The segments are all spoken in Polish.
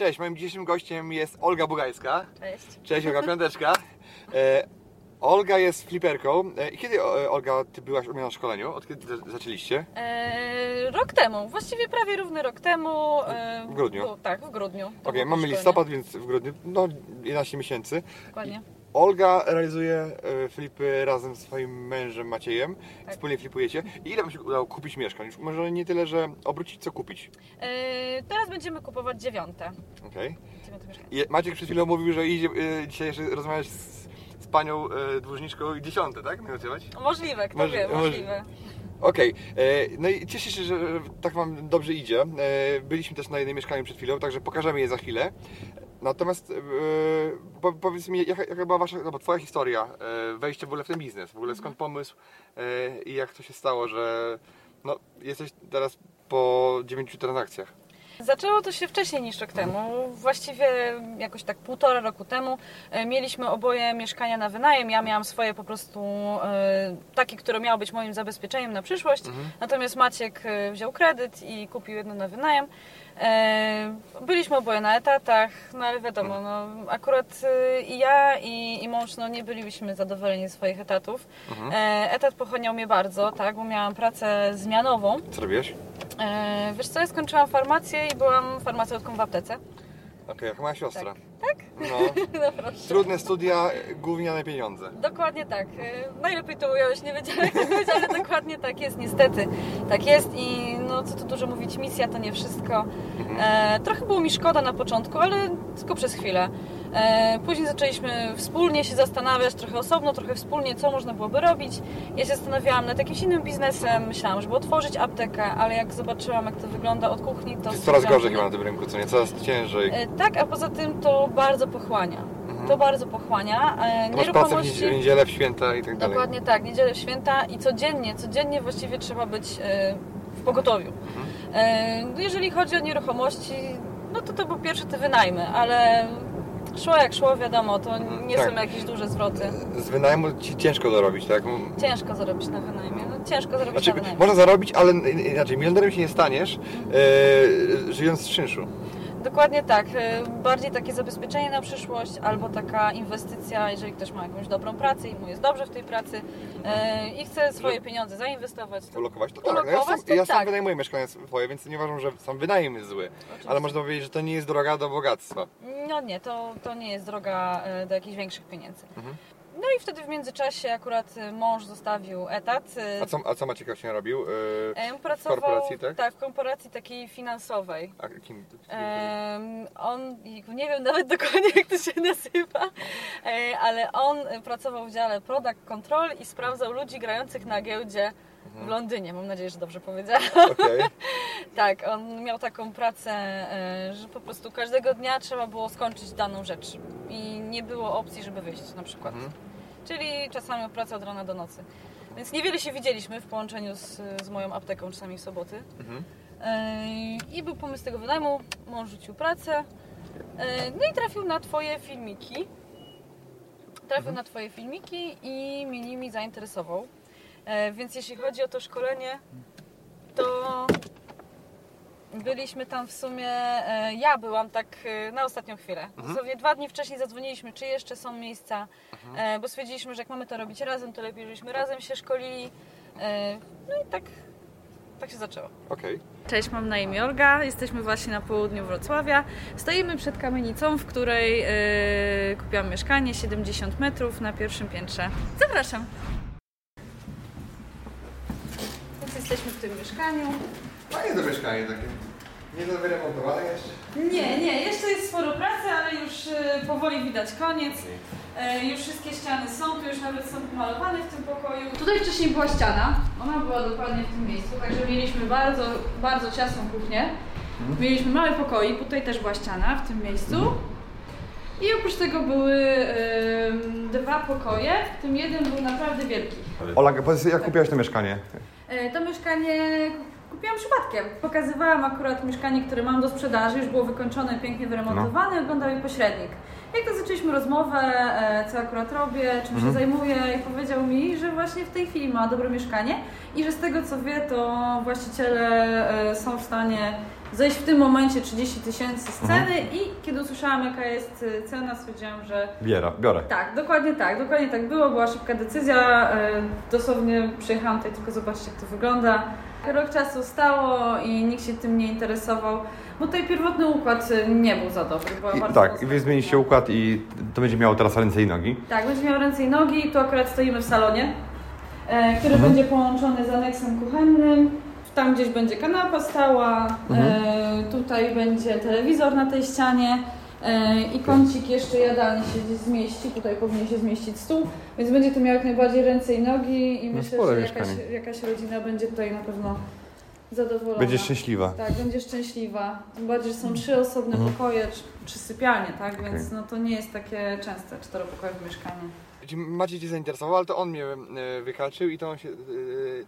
Cześć, moim dzisiejszym gościem jest Olga Bugajska. Cześć. Cześć, Olga Piąteczka. E, Olga jest fliperką. E, kiedy, e, Olga, ty byłaś u mnie na szkoleniu? Od kiedy za- zaczęliście? E, rok temu, właściwie prawie równy rok temu. E, W grudniu. było- tak, w grudniu. Okej, To było mamy szkolenie. listopad, więc w grudniu, no 11 miesięcy. Dokładnie. Olga realizuje e, flipy razem z swoim mężem Maciejem. Tak. Wspólnie flipujecie. I ile wam się udało kupić mieszkań? Już może nie tyle, że obrócić, co kupić. E, teraz będziemy kupować dziewiąte. Okej. I Maciek przed chwilą mówił, że idzie e, dzisiaj jeszcze rozmawiać z, z panią e, dłużniczką i dziesiąte, tak? Negocjować? Możliwe, kto wie, możliwe. Okej, e, no i cieszę się, że tak Wam dobrze idzie. Byliśmy też na jednym mieszkaniu przed chwilą, także pokażemy je za chwilę. Natomiast po, powiedz mi, jaka, jaka była Wasza, no bo Twoja historia, e, wejście w ogóle w ten biznes, w ogóle skąd pomysł e, i jak to się stało, że no, jesteś teraz po 9 transakcjach. Zaczęło to się wcześniej niż rok temu. Właściwie jakoś tak półtora roku temu e, mieliśmy oboje mieszkania na wynajem. Ja miałam swoje po prostu e, takie, które miało być moim zabezpieczeniem na przyszłość. Natomiast Maciek e, wziął kredyt i kupił jedno na wynajem. Byliśmy oboje na etatach, no ale wiadomo, no, akurat i ja i, i mąż no, nie byliśmy zadowoleni ze swoich etatów. E, Etat pochłaniał mnie bardzo, tak, bo miałam pracę zmianową. Co robiłeś? E, wiesz co, ja skończyłam farmację i byłam farmaceutką w aptece. Okej, jak moja siostra. Tak? No, No proszę. trudne studia, gówniane pieniądze. Dokładnie tak. E, Najlepiej to ująłeś, nie wiedziałem jak to powiedzieć, ale dokładnie tak jest, niestety. Tak jest i no co tu dużo mówić, misja to nie wszystko. E, trochę było mi szkoda na początku, ale tylko przez chwilę. E, później zaczęliśmy wspólnie się zastanawiać, trochę osobno, trochę wspólnie, co można byłoby robić. Ja się zastanawiałam nad jakimś innym biznesem, myślałam, żeby otworzyć aptekę, ale jak zobaczyłam, jak to wygląda od kuchni, to... Jest coraz gorzej chyba na tym rynku, co nie? Coraz ciężej. E, Tak, a poza tym to bardzo pochłania. To bardzo pochłania. E, To masz pracę w Nieruchomości. niedzie- niedzielę, w święta i tak dalej. Dokładnie tak, niedzielę, święta i codziennie, codziennie właściwie trzeba być w pogotowiu. No Jeżeli chodzi o nieruchomości, no to to po pierwsze te wynajmy, ale szło jak szło, wiadomo, to nie tak. są jakieś duże zwroty. Z wynajmu ci ciężko dorobić, tak? Ciężko zarobić na wynajmie, no ciężko zarobić Znaczy, na wynajmie. można zarobić, ale inaczej, milionerem się nie staniesz, e, żyjąc z czynszu. Dokładnie tak. E, Bardziej takie zabezpieczenie na przyszłość albo taka inwestycja, jeżeli ktoś ma jakąś dobrą pracę i mu jest dobrze w tej pracy e, i chce swoje pieniądze zainwestować. To Ulokować to tak. No ja sam, Ulokować to ja sam tak. wynajmuję mieszkania swoje, więc nie uważam, że sam wynajem jest zły. Ale można powiedzieć, że to nie jest droga do bogactwa. No nie, to, to nie jest droga e, do jakichś większych pieniędzy. Mhm. No i wtedy w międzyczasie akurat e, mąż zostawił etat. e, A co, a co Maciek właśnie robił? Em, pracował korporacji, tak? w korporacji takiej finansowej. a kim? Em, on, jejku, nie wiem nawet dokładnie jak to się nazywa, e, ale on pracował w dziale Product Control i sprawdzał ludzi grających na giełdzie w Londynie. Mam nadzieję, że dobrze powiedziałam. Okej. Tak, on miał taką pracę, e, że po prostu każdego dnia trzeba było skończyć daną rzecz i nie było opcji, żeby wyjść na przykład. Mhm. Czyli czasami praca od rana do nocy. Więc niewiele się widzieliśmy w połączeniu z, z moją apteką, czasami w soboty. Mhm. E, I był pomysł tego wynajmu, mąż rzucił pracę. E, No i trafił na Twoje filmiki. Trafił na Twoje filmiki i mnie nimi zainteresował. E, Więc jeśli chodzi o to szkolenie, to byliśmy tam w sumie, e, ja byłam tak e, na ostatnią chwilę. Dosłownie dwa dni wcześniej zadzwoniliśmy, czy jeszcze są miejsca, e, bo stwierdziliśmy, że jak mamy to robić razem, to lepiej, żebyśmy razem się szkolili. No i tak, tak się zaczęło. Okej. Cześć, mam na imię Olga. Jesteśmy właśnie na południu Wrocławia. Stoimy przed kamienicą, w której yy, kupiłam mieszkanie 70 metrów na pierwszym piętrze. Zapraszam. Więc jesteśmy w tym mieszkaniu. Fajnie to mieszkanie takie. Nie do wyremontowane jeszcze. Nie, nie, jeszcze jest sporo pracy, ale już yy, powoli widać koniec. Yy, już wszystkie ściany są, tu już nawet są pomalowane w tym pokoju. Tutaj wcześniej była ściana, ona była dokładnie w tym miejscu, także mieliśmy bardzo, bardzo ciasną kuchnię. Mieliśmy mały pokoik, tutaj też była ściana w tym miejscu. I oprócz tego były em, dwa pokoje, w tym jeden był naprawdę wielki. Ola, jak kupiłaś to mieszkanie? E, To mieszkanie kupiłam przypadkiem. Pokazywałam akurat mieszkanie, które mam do sprzedaży, już było wykończone, pięknie wyremontowane, oglądał je pośrednik. Jak to zaczęliśmy rozmowę, e, co akurat robię, czym się zajmuję i powiedział mi, że właśnie w tej chwili ma dobre mieszkanie i że z tego co wie, to właściciele e, są w stanie zejść w tym momencie 30 tysięcy z ceny i kiedy usłyszałam jaka jest e, cena, stwierdziłam, że Biera, biorę. tak, dokładnie tak, dokładnie tak było, była szybka decyzja, e, dosłownie przyjechałam tutaj tylko zobaczyć jak to wygląda. Rok czasu stało i nikt się tym nie interesował, bo tutaj pierwotny układ e, nie był za dobry. Była I, bardzo tak, i wy zmieniliście układ i to będzie miało teraz ręce i nogi. Tak, będzie miał ręce i nogi, tu akurat stoimy w salonie, który Mhm. będzie połączony z aneksem kuchennym. Tam gdzieś będzie kanapa stała, Mhm. e, tutaj będzie telewizor na tej ścianie e, i kącik jeszcze jadalny się gdzieś zmieści, tutaj powinien się zmieścić stół, więc będzie to miało jak najbardziej ręce i nogi i No, myślę, że jakaś, jakaś rodzina będzie tutaj na pewno zadowolona. Będzie szczęśliwa. Tak, będzie szczęśliwa. Tym bardziej, że są trzy osobne Mhm. pokoje, czy, czy sypialnie, tak? Okej. Więc no, to nie jest takie częste czteropokojowe mieszkanie. Maciej Cię zainteresował, ale to on mnie e, wyhaczył i to on się, e,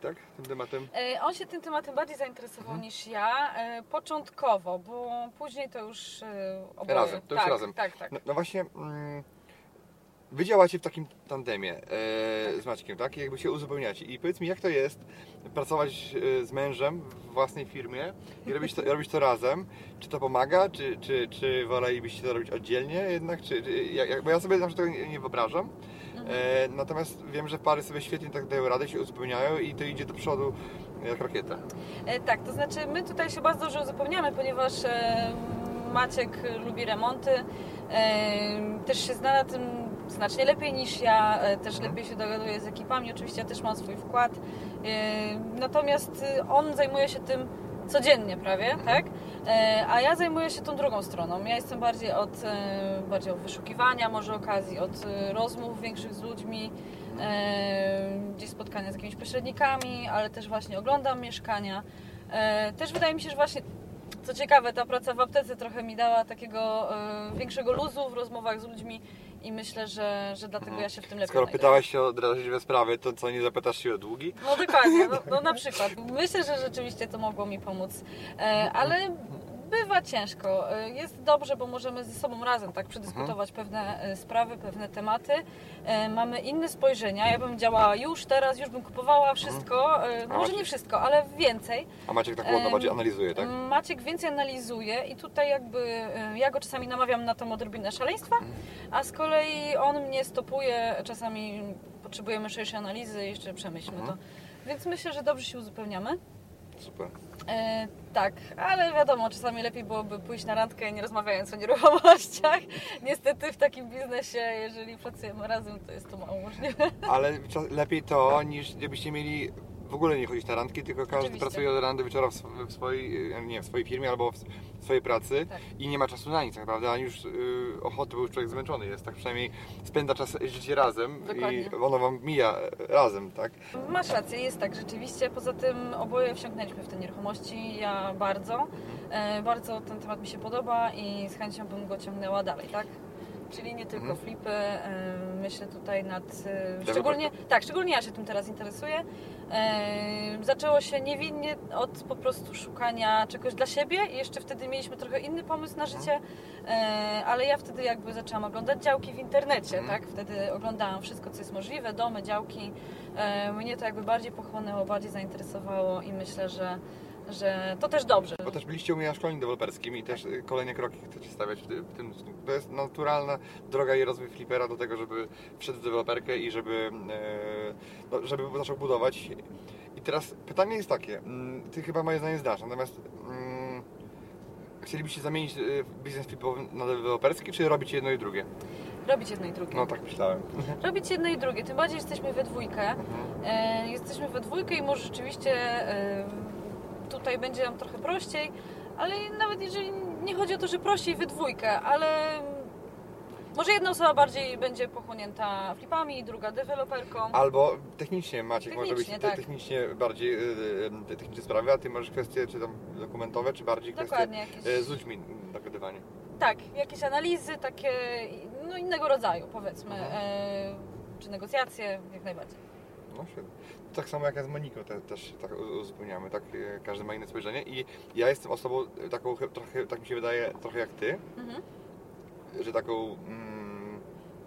tak, tym tematem. E, On się tym tematem bardziej zainteresował niż ja, początkowo, bo później to już oboje. Razem, to już tak, razem. Tak, tak. No, no właśnie, mm, wy działacie w takim tandemie e, z Maćkiem, tak? Jakby się uzupełniacie. I powiedz mi, jak to jest pracować z mężem w własnej firmie i robić to, robić to razem? Czy to pomaga, czy, czy, czy wolelibyście to robić oddzielnie jednak? Czy, czy, jak, bo ja sobie na przykład tego nie, nie wyobrażam. E, natomiast wiem, że pary sobie świetnie tak dają radę, się uzupełniają i to idzie do przodu jak rakieta. E, tak, to znaczy my tutaj się bardzo dobrze uzupełniamy, ponieważ e, Maciek lubi remonty, też się zna na tym znacznie lepiej niż ja, też Mhm. lepiej się dogaduje z ekipami, oczywiście ja też mam swój wkład, natomiast on zajmuje się tym codziennie prawie, tak? E, A ja zajmuję się tą drugą stroną. Ja jestem bardziej od, e, bardziej od wyszukiwania może okazji, od e, rozmów większych z ludźmi, gdzieś spotkania z jakimiś pośrednikami, ale też właśnie oglądam mieszkania. Też wydaje mi się, że właśnie co ciekawe, ta praca w aptece trochę mi dała takiego większego luzu w rozmowach z ludźmi i myślę, że, że dlatego ja się w tym lepiej Skoro pytałaś się o drażliwe sprawy, to co, nie zapytasz się o długi? No dokładnie, no, no na przykład. Myślę, że rzeczywiście to mogło mi pomóc, e, ale bywa ciężko. E, Jest dobrze, bo możemy ze sobą razem tak przedyskutować Mhm. pewne e, sprawy, pewne tematy. E, Mamy inne spojrzenia. Ja bym działała już teraz, już bym kupowała wszystko, e, A może Maciek? nie wszystko, ale więcej. A Maciek tak ładno bardziej analizuje, tak? Maciek więcej analizuje i tutaj jakby ja go czasami namawiam na tą odrobinę szaleństwa, a z kolei on mnie stopuje, czasami potrzebujemy szerszej analizy, jeszcze przemyślmy Mhm. to. Więc myślę, że dobrze się uzupełniamy. Super. E, tak, ale wiadomo, czasami lepiej byłoby pójść na randkę nie rozmawiając o nieruchomościach. Niestety w takim biznesie, jeżeli pracujemy razem, to jest to mało możliwe. Ale lepiej to, niż gdybyście mieli w ogóle nie chodzić na randki, tylko każdy Oczywiście. pracuje od rana do wieczora w, w, swojej, e, nie, w swojej firmie albo w, w swojej pracy Tak. i nie ma czasu na nic, tak naprawdę, ani już y, ochoty, bo już człowiek zmęczony jest, tak przynajmniej spędza czas życie razem Dokładnie. i ono wam mija e, razem, tak? Masz rację, jest tak rzeczywiście. Poza tym oboje wsiąknęliśmy w te nieruchomości. Ja bardzo. E, bardzo ten temat mi się podoba i z chęcią bym go ciągnęła dalej, tak? Czyli nie tylko Mhm. flipy, myślę tutaj nad... Szczególnie, tak, szczególnie ja się tym teraz interesuję. Zaczęło się niewinnie od po prostu szukania czegoś dla siebie i jeszcze wtedy mieliśmy trochę inny pomysł na życie, e, ale ja wtedy jakby zaczęłam oglądać działki w internecie, Mhm. tak? Wtedy oglądałam wszystko, co jest możliwe, domy, działki. E, Mnie to jakby bardziej pochłonęło, bardziej zainteresowało i myślę, że, że to też dobrze. Bo też byliście u mnie na szkoleniu deweloperskim i też y, kolejne kroki chcecie stawiać w, ty, w tym. To jest naturalna droga i rozwój flipera do tego, żeby wszedł w deweloperkę i żeby, e, no, żeby zaczął budować. I teraz pytanie jest takie, mm, ty chyba moje zdanie znasz, natomiast mm, chcielibyście zamienić y, biznes flipowy na deweloperski, czy robić jedno i drugie? Robić jedno i drugie. No tak myślałem. Robić jedno i drugie, tym bardziej jesteśmy we dwójkę. E, jesteśmy we dwójkę i może rzeczywiście e, tutaj będzie nam trochę prościej, ale nawet jeżeli nie chodzi o to, że prościej we dwójkę, ale Może jedna osoba bardziej będzie pochłonięta flipami, druga deweloperką. Albo technicznie Maciek może być Technicznie, tak. technicznie bardziej yy, te techniczne sprawy, a ty możesz kwestie czy tam dokumentowe, czy bardziej kwestie Dokładnie, jakieś- yy, z ludźmi dogadywanie. Tak, jakieś analizy takie no, innego rodzaju powiedzmy, Mhm. e, czy negocjacje, jak najbardziej. No świetnie. Tak samo jak ja z Moniką te, też tak uzupełniamy, tak e, każdy ma inne spojrzenie i ja jestem osobą e, taką trochę, tak mi się wydaje, trochę jak ty, Mhm. że taką mm,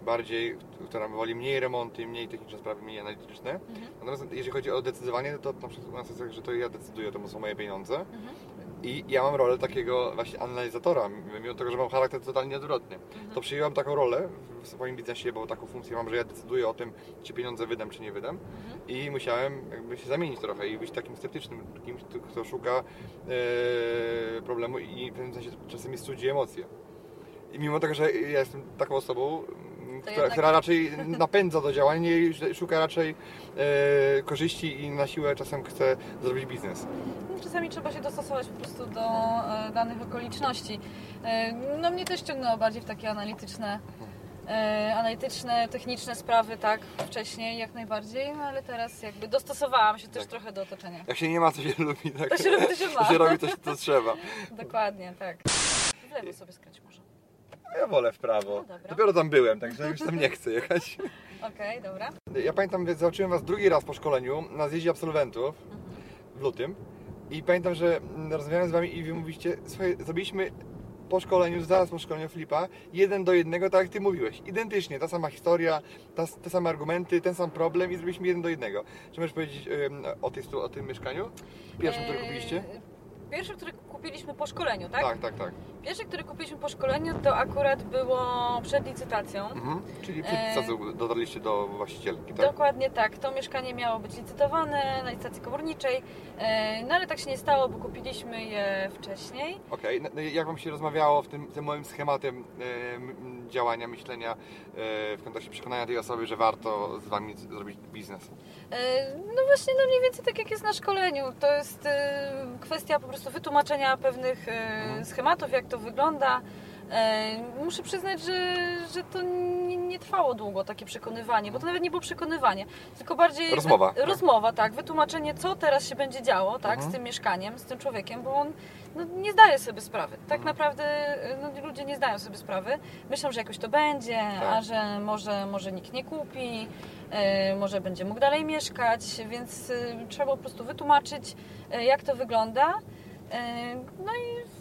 bardziej, która woli mniej remonty, mniej techniczne sprawy, mniej analityczne. Mhm. Natomiast jeżeli chodzi o decydowanie, to na przykład u nas jest tak, że to ja decyduję, to są moje pieniądze. Mhm. I ja mam rolę takiego właśnie analizatora, mimo tego, że mam charakter totalnie odwrotny. Mhm. To przyjęłam taką rolę w swoim biznesie, bo taką funkcję mam, że ja decyduję o tym, czy pieniądze wydam, czy nie wydam. Mhm. I musiałem jakby się zamienić trochę i być takim sceptycznym, kimś, kto- szuka e, problemu i w pewnym sensie czasem jest studzi emocje. I mimo tego, że ja jestem taką osobą, która, jednak- która raczej napędza do działania, nie szuka raczej e, korzyści i na siłę czasem chce zrobić biznes. Czasami trzeba się dostosować po prostu do e, danych okoliczności. E, no mnie też ciągnęło bardziej w takie analityczne, e, analityczne, techniczne sprawy, tak, wcześniej jak najbardziej, no ale teraz jakby dostosowałam się też Tak. trochę do otoczenia. Jak się nie ma, to się lubi. Tak? To się robi, to się ma. To się robi, to, się- to trzeba. Dokładnie, tak. W lewo sobie skręć. Ja wolę w prawo. No dobra. Dopiero tam byłem, także już tam nie chcę jechać. Okej, dobra. Ja pamiętam, że zobaczyłem Was drugi raz po szkoleniu na zjeździe absolwentów w lutym i pamiętam, że rozmawiałem z Wami i Wy mówiliście, słuchaj, zrobiliśmy po szkoleniu, zaraz po szkoleniu Flipa, jeden do jednego, tak jak Ty mówiłeś. Identycznie, ta sama historia, ta, te same argumenty, ten sam problem i zrobiliśmy jeden do jednego. Czy możesz powiedzieć ym, o, tej, o tym mieszkaniu? Pierwszym, które E, kupiliście? Pierwszy, który kupiliśmy po szkoleniu, tak? Tak, tak, tak. Pierwszy, który kupiliśmy po szkoleniu, to akurat było przed licytacją. Mhm. Czyli przed e... dotarliście do właścicielki, tak? Dokładnie tak. To mieszkanie miało być licytowane na licytacji komorniczej, e, no ale tak się nie stało, bo kupiliśmy je wcześniej. Okej, no, no i jak Wam się rozmawiało w tym, tym moim schematem e, działania, myślenia e, w kontekście przekonania tej osoby, że warto z Wami zrobić biznes? E, No właśnie, no mniej więcej tak jak jest na szkoleniu. To jest e, kwestia po prostu wytłumaczenia pewnych e, schematów, jak to wygląda. E, Muszę przyznać, że, że to nie, nie trwało długo takie przekonywanie, bo to nawet nie było przekonywanie, tylko bardziej Rozmowa, tak? rozmowa, tak, wytłumaczenie, co teraz się będzie działo, tak, Mhm. z tym mieszkaniem, z tym człowiekiem, bo on no, nie zdaje sobie sprawy. Tak Mhm. naprawdę e, no, ludzie nie zdają sobie sprawy. Myślą, że jakoś to będzie, Tak. a że może, może nikt nie kupi, e, może będzie mógł dalej mieszkać, więc trzeba po prostu wytłumaczyć, jak to wygląda. No i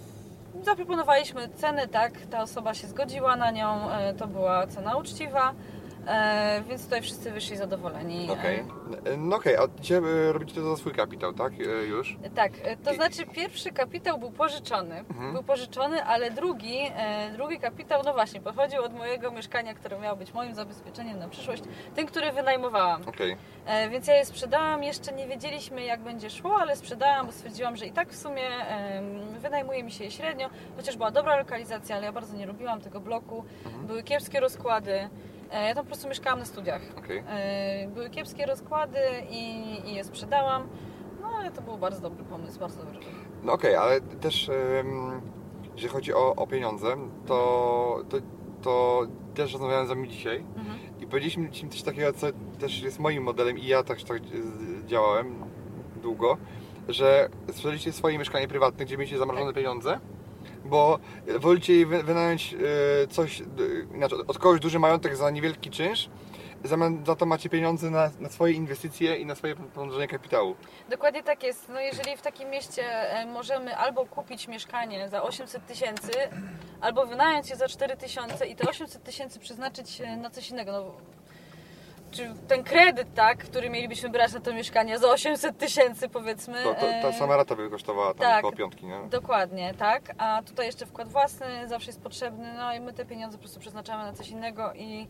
zaproponowaliśmy ceny, tak, ta osoba się zgodziła na nią, e, to była cena uczciwa, e, więc tutaj wszyscy wyszli zadowoleni. Okej. E, No okej, a dzisiaj e, robicie to za swój kapitał, tak? E, Już? Tak, e, to I- znaczy pierwszy kapitał był pożyczony, Mhm. był pożyczony, ale drugi, e, drugi kapitał, no właśnie, pochodził od mojego mieszkania, które miało być moim zabezpieczeniem na przyszłość, tym, który wynajmowałam. Okej. E, Więc ja je sprzedałam, jeszcze nie wiedzieliśmy jak będzie szło, ale sprzedałam, bo stwierdziłam, że i tak w sumie wynajmuje mi się je średnio, chociaż była dobra lokalizacja, ale ja bardzo nie lubiłam tego bloku, Mhm. były kiepskie rozkłady, E, ja tam po prostu mieszkałam na studiach. Okej. E, Były kiepskie rozkłady i, i je sprzedałam, no ale to był bardzo dobry pomysł, bardzo dobry. No okej, ale też em, jeżeli chodzi o, o pieniądze, to, to, to też rozmawiałem z Wami dzisiaj Mhm. i powiedzieliśmy Ci coś takiego, co też jest moim modelem i ja też tak e, działałem długo, że sprzedaliście swoje mieszkanie prywatne, gdzie mieliście zamrożone pieniądze, bo wolicie wynająć e, coś, inaczej, od kogoś duży majątek za niewielki czynsz, w zamian za to macie pieniądze na, na swoje inwestycje i na swoje pomnożenie kapitału. Dokładnie tak jest. No jeżeli w takim mieście e, możemy albo kupić mieszkanie za 800 tysięcy, albo wynająć je za 4 tysiące i te 800 tysięcy przeznaczyć e, na coś innego. No, czy ten kredyt, tak, który mielibyśmy brać na to mieszkanie za 800 tysięcy powiedzmy. To, to, ta sama rata by kosztowała tam tak. około piątki, nie? Dokładnie, tak. A tutaj jeszcze wkład własny zawsze jest potrzebny, no i my te pieniądze po prostu przeznaczamy na coś innego i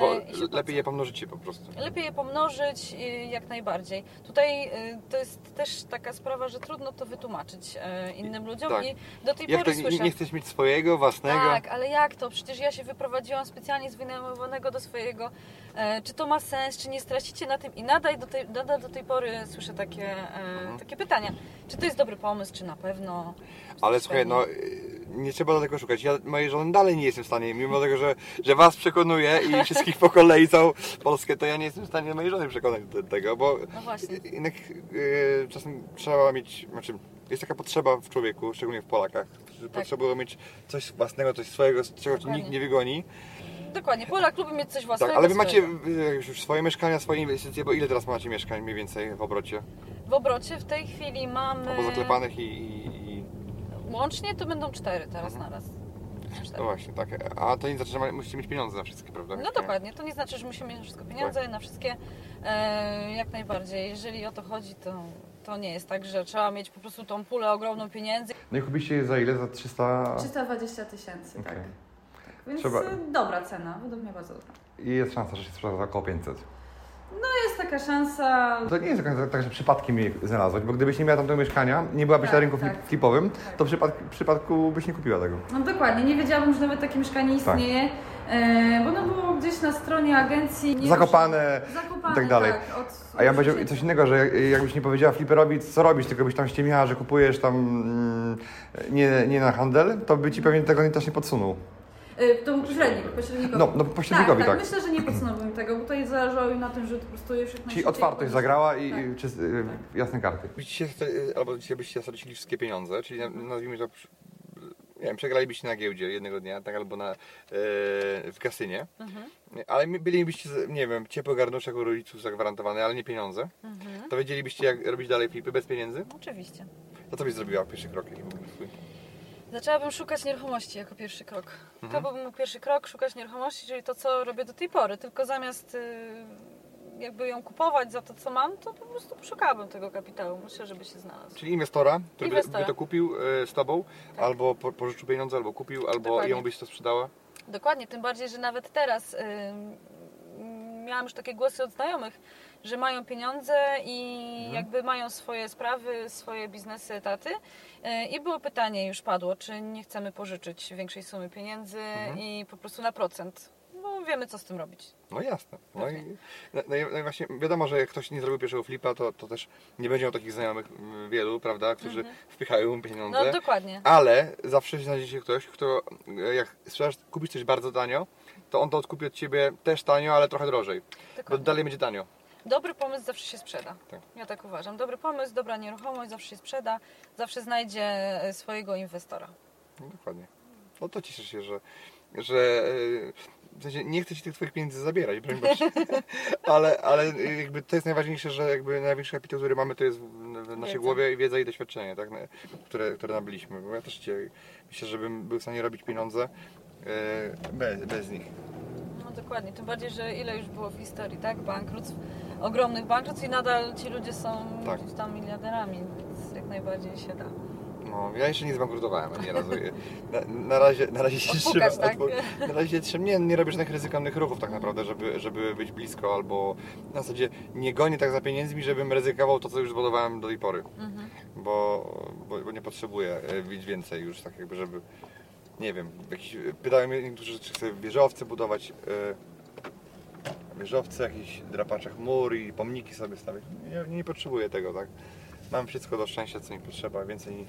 bo e, lepiej je pomnożycie po prostu. Lepiej je pomnożyć jak najbardziej. Tutaj y, to jest też taka sprawa, że trudno to wytłumaczyć y, innym ludziom tak. i do tej Jak pory słyszę. nie chcesz mieć swojego, własnego? Tak, ale jak to? Przecież ja się wyprowadziłam specjalnie z wynajmowanego do swojego. E, czy to ma sens, czy nie stracicie na tym? I nadal do tej, nadal do tej pory słyszę takie, e, Mhm. takie pytania. Czy to jest dobry pomysł, czy na pewno? Ale słuchaj, pewnie? no y, nie trzeba daleko szukać. Ja mojej żony dalej nie jestem w stanie, mimo tego, że, że was przekonuję i wszystkich po kolei całą Polskę, to ja nie jestem w stanie mojej żony przekonać do tego, bo No właśnie. jednak yy, czasem trzeba mieć, znaczy jest taka potrzeba w człowieku, szczególnie w Polakach, że potrzebują mieć coś własnego, coś swojego, z czego Dokładnie. nikt nie wygoni. Dokładnie, Polak lubi mieć coś własnego. Tak, ale wy macie yy, już swoje mieszkania, swoje inwestycje, bo ile teraz macie mieszkań mniej więcej w obrocie? W obrocie w tej chwili mamy... Albo zaklepanych i, i... Łącznie to będą cztery teraz na raz. Cztery. No właśnie, tak. A to nie znaczy, że musicie mieć pieniądze na wszystkie, prawda? No dokładnie, to nie znaczy, że musimy mieć na wszystko pieniądze, na wszystkie e, jak najbardziej. Jeżeli o to chodzi, to, to nie jest tak, że trzeba mieć po prostu tą pulę ogromną pieniędzy. No i kupiliście je za ile? Za 300? 320 tysięcy, tak. Okej. Więc Trzeba- dobra cena, według mnie bardzo dobra. I jest szansa, że się sprzeda za około 500. Jest taka szansa, To nie jest tak, tak, że przypadkiem je znalazłaś, bo gdybyś nie miała tamtego mieszkania, nie byłabyś Tak, na rynku tak. flip, flipowym, Tak. to w przypadku, w przypadku byś nie kupiła tego. no dokładnie, nie wiedziałabym, że nawet takie mieszkanie Tak. istnieje, e, bo ono było gdzieś na stronie agencji. Nie Zakopane Zakopane, i tak dalej. Tak, od, A ja powiedział coś innego, że jak- jakbyś nie powiedziała fliperowi, co robisz, tylko byś tam ściemiała, że kupujesz tam mm, nie, nie na handel, to by ci pewnie tego też nie podsunął. Y, To był pośrednik, pośrednikowi. No, no pośrednikowi, tak, tak. tak. Myślę, że nie podsunąłbym tego, bo tutaj zależało im na tym, że po prostu wszystko Czyli otwartość zagrała i Tak. i czyst, y, jasne karty. Byście, albo dzisiaj byście stracili wszystkie pieniądze, czyli na- nazwijmy to, nie wiem, przegralibyście na giełdzie jednego dnia, tak, albo na, e, w kasynie, Mhm. ale bylibyście, nie wiem, ciepły garnuszek u rodziców zagwarantowany, ale nie pieniądze, Mhm. to wiedzielibyście jak robić dalej flipy bez pieniędzy? Oczywiście. To co byś zrobiła pierwszy krok? Byłby? Zaczęłabym szukać nieruchomości jako pierwszy krok. Mhm. To był mój pierwszy krok, szukać nieruchomości, czyli to, co robię do tej pory. Tylko zamiast y, jakby ją kupować za to, co mam, to po prostu poszukałabym tego kapitału. Myślę, żeby się znalazł. Czyli inwestora, który by, Inwestora. by to kupił e, z tobą, Tak. albo po, pożyczył pieniądze, albo kupił, albo Dokładnie. jemu byś to sprzedała? Dokładnie, tym bardziej, że nawet teraz miałam już takie głosy od znajomych, że mają pieniądze i Mhm. jakby mają swoje sprawy, swoje biznesy, etaty. Y, I było pytanie, już padło, czy nie chcemy pożyczyć większej sumy pieniędzy Mhm. i po prostu na procent. Bo wiemy, co z tym robić. No jasne. No i, no, no, i- no właśnie wiadomo, że jak ktoś nie zrobił pierwszego flipa, to, to też nie będzie miał takich znajomych mm, wielu, prawda, którzy wpychają mu pieniądze. No dokładnie. Ale zawsze znajdzie się ktoś, kto e, jak sprzedasz, kupisz coś bardzo tanio, to on to odkupi od ciebie też tanio, ale trochę drożej. Bo Dokładnie. dalej będzie tanio. Dobry pomysł zawsze się sprzeda. Tak. Ja tak uważam. Dobry pomysł, dobra nieruchomość zawsze się sprzeda, zawsze znajdzie e, swojego inwestora. No, dokładnie. No to cieszę się, że, że e, w sensie nie chcę ci tych twoich pieniędzy zabierać, broń Boże. ale, ale e, jakby to jest najważniejsze, że jakby największy kapitał, który mamy, to jest w, naszej Wiedza. głowie wiedza i doświadczenie, tak, które, które nabyliśmy. Bo ja też cię, myślę, że bym był w stanie robić pieniądze bez, bez nich. Dokładnie, tym bardziej, że ile już było w historii, tak? Bankructw, ogromnych bankructw i nadal ci ludzie są Tak. gdzieś tam miliarderami, więc jak najbardziej się da. No, ja jeszcze nie zbankrutowałem ani razu. Na, na, razie, na razie się trzymam. Tak? Na razie trzymam. Nie, nie robię żadnych ryzykownych ruchów tak naprawdę, żeby, żeby być blisko albo na zasadzie nie gonię tak za pieniędzmi, żebym ryzykował to, co już zbudowałem do tej pory. Mhm. Bo, bo, bo nie potrzebuję e, mieć więcej już tak jakby, żeby nie wiem, jakiś, pytają mnie niektórzy, czy chcę wieżowce budować e, wieżowce, jakieś drapacze chmur i pomniki sobie stawiać. Nie, nie potrzebuję tego, tak? Mam wszystko do szczęścia, co mi potrzeba, więcej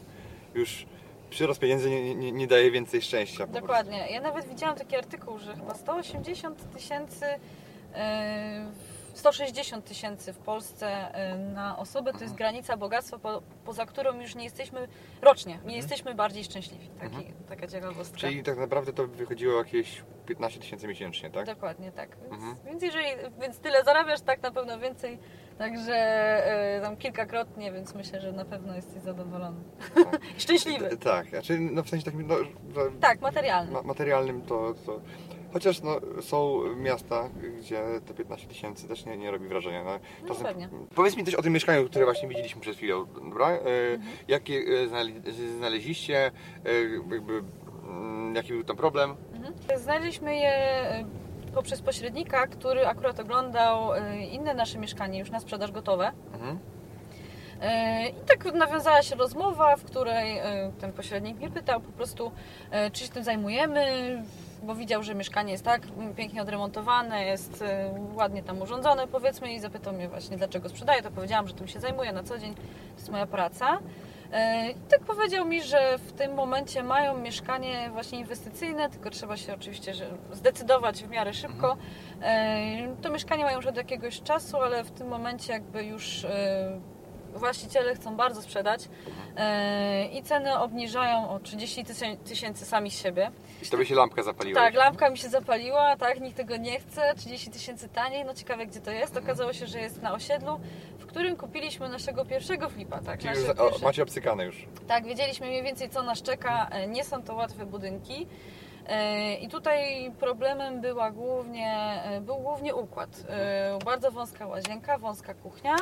już przyrost pieniędzy nie, nie, nie daje więcej szczęścia. Dokładnie. Ja nawet widziałam taki artykuł, że chyba 180 tysięcy, e, 160 tysięcy w Polsce e, na osobę to jest granica bogactwa, po, poza którą już nie jesteśmy rocznie, nie jesteśmy bardziej szczęśliwi. Taki, Taka ciekawostka. Czyli tak naprawdę to by wychodziło jakieś 15 tysięcy miesięcznie, tak? Dokładnie tak. Więc, Mhm. więc jeżeli więc tyle zarabiasz, tak na pewno więcej. Także e, tam kilkakrotnie, więc myślę, że na pewno jesteś zadowolony. Tak. Szczęśliwy. Tak, znaczy no w sensie takim no, Tak, materialny. ma, materialnym to, to chociaż no, są miasta, gdzie te 15 tysięcy też nie, nie robi wrażenia. No, No pewnie. Powiedz mi coś o tym mieszkaniu, które właśnie widzieliśmy przed chwilą, dobra? E, Mhm. Jakie e, znale- znaleźliście, e, jakby, mm, jaki był tam problem? Mhm. Znaleźliśmy je poprzez pośrednika, który akurat oglądał inne nasze mieszkanie już na sprzedaż gotowe. Mhm. I tak nawiązała się rozmowa, w której ten pośrednik mnie pytał po prostu, czy się tym zajmujemy, bo widział, że mieszkanie jest tak pięknie odremontowane, jest e, ładnie tam urządzone powiedzmy i zapytał mnie właśnie dlaczego sprzedaję, to powiedziałam, że tym się zajmuję na co dzień, to jest moja praca. E, I tak powiedział mi, że w tym momencie mają mieszkanie właśnie inwestycyjne, tylko trzeba się oczywiście zdecydować w miarę szybko. E, To mieszkanie mają już od jakiegoś czasu, ale w tym momencie jakby już właściciele chcą bardzo sprzedać e, i ceny obniżają o 30 tysię- tysięcy sami z siebie. I tobie się lampka zapaliła. Tak, lampka mi się zapaliła, tak, nikt tego nie chce, 30 tysięcy taniej, no ciekawe gdzie to jest. Okazało się, że jest na osiedlu, w którym kupiliśmy naszego pierwszego flipa, tak. Czyli już, pierwsze- macie obcykane już. tak, wiedzieliśmy mniej więcej co nas czeka, E, nie są to łatwe budynki. E, I tutaj problemem była głównie, był głównie układ. E, Bardzo wąska łazienka, wąska kuchnia.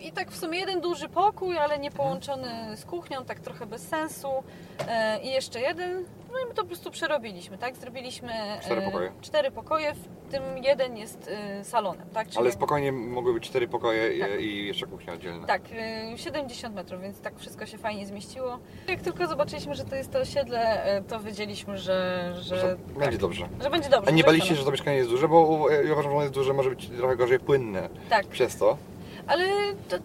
I tak w sumie jeden duży pokój, ale nie połączony z kuchnią, tak trochę bez sensu. E, I jeszcze jeden, no i my to po prostu przerobiliśmy, tak? Zrobiliśmy e, Cztery pokoje. cztery pokoje, w tym jeden jest e, salonem, tak? Czyli Ale spokojnie mogły być cztery pokoje i, Tak. i jeszcze kuchnia oddzielna. tak, y, 70 metrów, więc tak wszystko się fajnie zmieściło. Jak tylko zobaczyliśmy, że to jest to osiedle, to wiedzieliśmy, że, że, Że tak, będzie dobrze. że będzie dobrze. A nie baliście jest że to mieszkanie jest duże, bo ja uważam, że ono jest duże, może być trochę gorzej płynne Tak, przez to, ale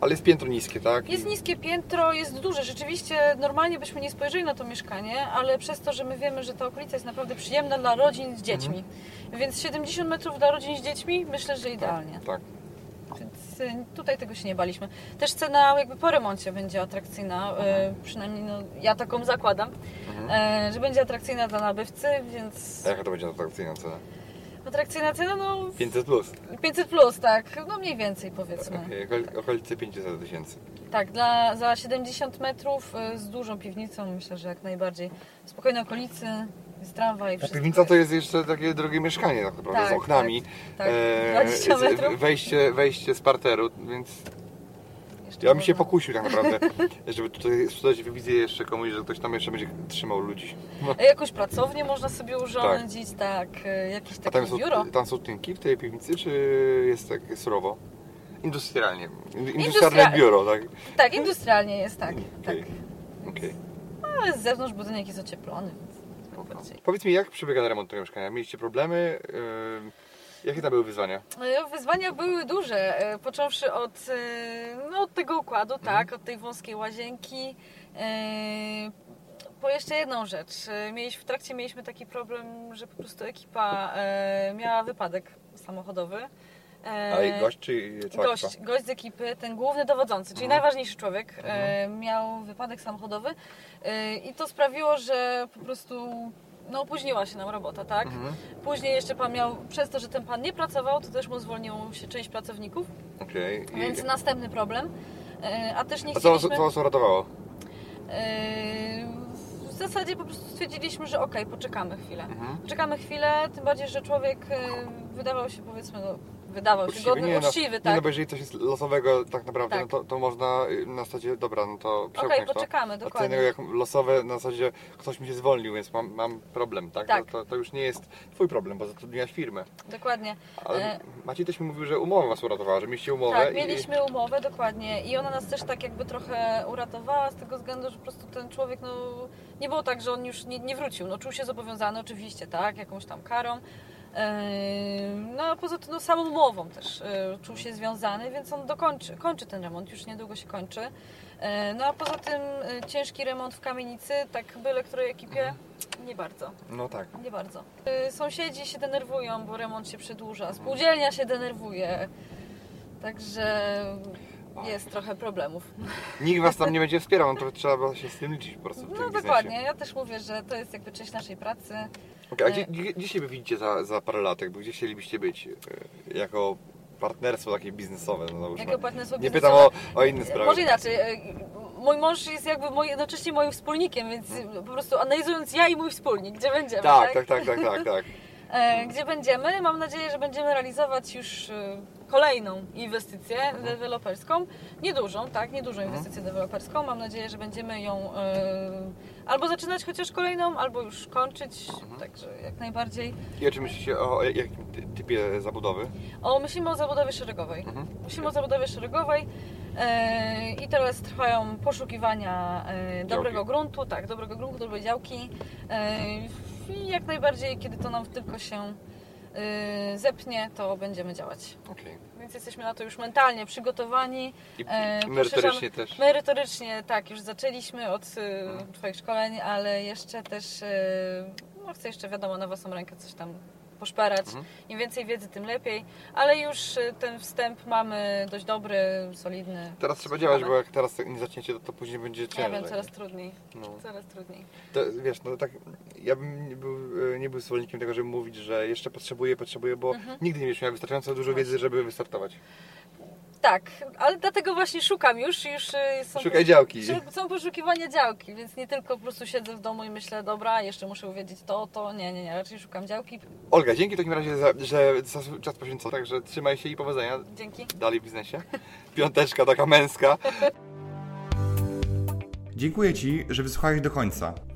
ale jest piętro niskie, tak? jest niskie piętro, jest duże. Rzeczywiście normalnie byśmy nie spojrzeli na to mieszkanie, ale przez to, że my wiemy, że ta okolica jest naprawdę przyjemna dla rodzin z dziećmi. Więc 70 metrów dla rodzin z dziećmi, myślę, że idealnie. Tak. Więc y, tutaj tego się nie baliśmy. Też cena jakby po remoncie będzie atrakcyjna, y, przynajmniej no, ja taką zakładam, Mhm. y, że będzie atrakcyjna dla nabywcy, więc A jaka to będzie atrakcyjna cena? Atrakcyjna cena no 500 plus. 500 plus, tak, no mniej więcej powiedzmy. Okol- okolice 500 tysięcy. Tak, dla, za 70 metrów y, z dużą piwnicą myślę, że jak najbardziej. W spokojnej okolicy, jest tramwaj, Ta wszystko piwnica to jest jeszcze takie drogie mieszkanie tak naprawdę, z Tak, oknami. tak, E, 20 z- metrów. Wejście, wejście z parteru, więc ja bym się pokusił tak naprawdę, żeby tutaj sprzedać wizję jeszcze komuś, że ktoś tam jeszcze będzie trzymał ludzi. No. E, Jakąś pracownię można sobie urządzić, tak, y, jakieś A takie tam są, biuro. tam są tynki w tej piwnicy, czy jest tak surowo? Industrialnie. Industrialne Industrialnie. biuro, tak? Tak, industrialnie jest, tak. tak. Okej. Okej. Ale z zewnątrz budynek jest ocieplony, więc. Powiedz mi, jak przebiega remont tego mieszkania? Mieliście problemy? Yy, jakie tam były wyzwania? E, Wyzwania były duże, e, począwszy od, e, no, od tego układu, Mhm. tak, od tej wąskiej łazienki. E, Po jeszcze jedną rzecz. E, Mieliśmy, w trakcie mieliśmy taki problem, że po prostu ekipa e, miała wypadek samochodowy. E, A i gość, czy cała gość, ekipa? gość z ekipy, ten główny dowodzący, czyli Mhm. najważniejszy człowiek, e, miał wypadek samochodowy e, i to sprawiło, że po prostu no, opóźniła się nam robota, tak? Mhm. Później jeszcze pan miał, przez to, że ten pan nie pracował, to też mu zwolniło się część pracowników, Okej. I- więc następny problem. E, A też nie A co, chcieliśmy... co was uratowało? e, W zasadzie po prostu stwierdziliśmy, że okej, poczekamy chwilę. Mhm. Poczekamy chwilę, tym bardziej, że człowiek e, wydawał się powiedzmy, no, wydawał się Uczciwy, godny, nie, no, uczciwy, Nie, tak? no bo jeżeli coś jest losowego tak naprawdę, Tak. no to, to można y, na zasadzie, dobra, no to Okej, przełknąć to. poczekamy, A dokładnie. innego jak losowe na zasadzie ktoś mi się zwolnił, więc mam, mam problem, tak? Tak. To, to, to już nie jest twój problem, bo zatrudniasz firmę. Dokładnie. Ale E, Maciej też mi mówił, że umowa was uratowała, że mieliście umowę Tak, i... mieliśmy umowę, dokładnie. I ona nas też tak jakby trochę uratowała z tego względu, że po prostu ten człowiek, no nie było tak, że on już nie, nie wrócił. No czuł się zobowiązany oczywiście, tak, jakąś tam karą. No a poza tym no, samą umową też e, czuł się związany, więc on dokończy, kończy ten remont, już niedługo się kończy. E, No a poza tym e, ciężki remont w kamienicy, tak byle której ekipie, nie bardzo. No tak. Nie bardzo. Sąsiedzi się denerwują, bo remont się przedłuża. Spółdzielnia się denerwuje. Także jest trochę problemów. Nikt was tam nie będzie wspierał, no to trzeba się z tym liczyć po prostu No biznesie. dokładnie. Ja też mówię, że to jest jakby część naszej pracy. Okej, a E, gdzie, gdzie, siebie widzicie za, za parę lat? Jakby, gdzie chcielibyście być? e, Jako partnerstwo takie biznesowe, no. Jakie partnerstwo Nie pytam o, o inne sprawy. Może inaczej. y, Mój mąż jest jakby moi, jednocześnie moim wspólnikiem, więc po prostu analizując ja i mój wspólnik, gdzie będziemy. Tak, tak, tak, tak, tak, tak. E, gdzie będziemy. Mam nadzieję, że będziemy realizować już e, kolejną inwestycję deweloperską. Niedużą, tak, niedużą inwestycję deweloperską. Mam nadzieję, że będziemy ją e, albo zaczynać chociaż kolejną, albo już kończyć. Także jak najbardziej. I o czym myślicie o jakim ty- typie zabudowy? O, myślimy o zabudowie szeregowej. Mhm. Myślimy o zabudowie szeregowej e, i teraz trwają poszukiwania e, dobrego gruntu, tak, dobrego gruntu, dobrej działki e, i jak najbardziej, kiedy to nam tylko się e, zepnie, to będziemy działać. Okej. Więc jesteśmy na to już mentalnie przygotowani. I E, merytorycznie też. Merytorycznie tak, już zaczęliśmy od y, Twoich szkoleń, ale jeszcze też, y, no chcę jeszcze wiadomo na własną rękę coś tam poszperać. Mhm. Im więcej wiedzy, tym lepiej, ale już y, ten wstęp mamy dość dobry, solidny. Teraz trzeba działać, bo jak teraz nie zaczniecie, to, to później będzie Ja ciężej. wiem, coraz trudniej, No. coraz trudniej. To, wiesz, no tak, ja bym nie był, e, nie był zwolennikiem tego, żeby mówić, że jeszcze potrzebuję, potrzebuję, bo Mhm. nigdy nie będziesz miał wystarczająco dużo wiedzy, żeby wystartować. Tak, ale dlatego właśnie szukam już, już y, są... Szukaj działki. Są poszukiwania działki, więc nie tylko po prostu siedzę w domu i myślę, dobra, jeszcze muszę uwiedzieć to, to, nie, nie, nie, raczej szukam działki. Olga, dzięki w takim razie, za, że za czas poświęcono, także trzymaj się i powodzenia Dzięki. dalej w biznesie. Piąteczka taka męska. Dziękuję Ci, że wysłuchałeś do końca.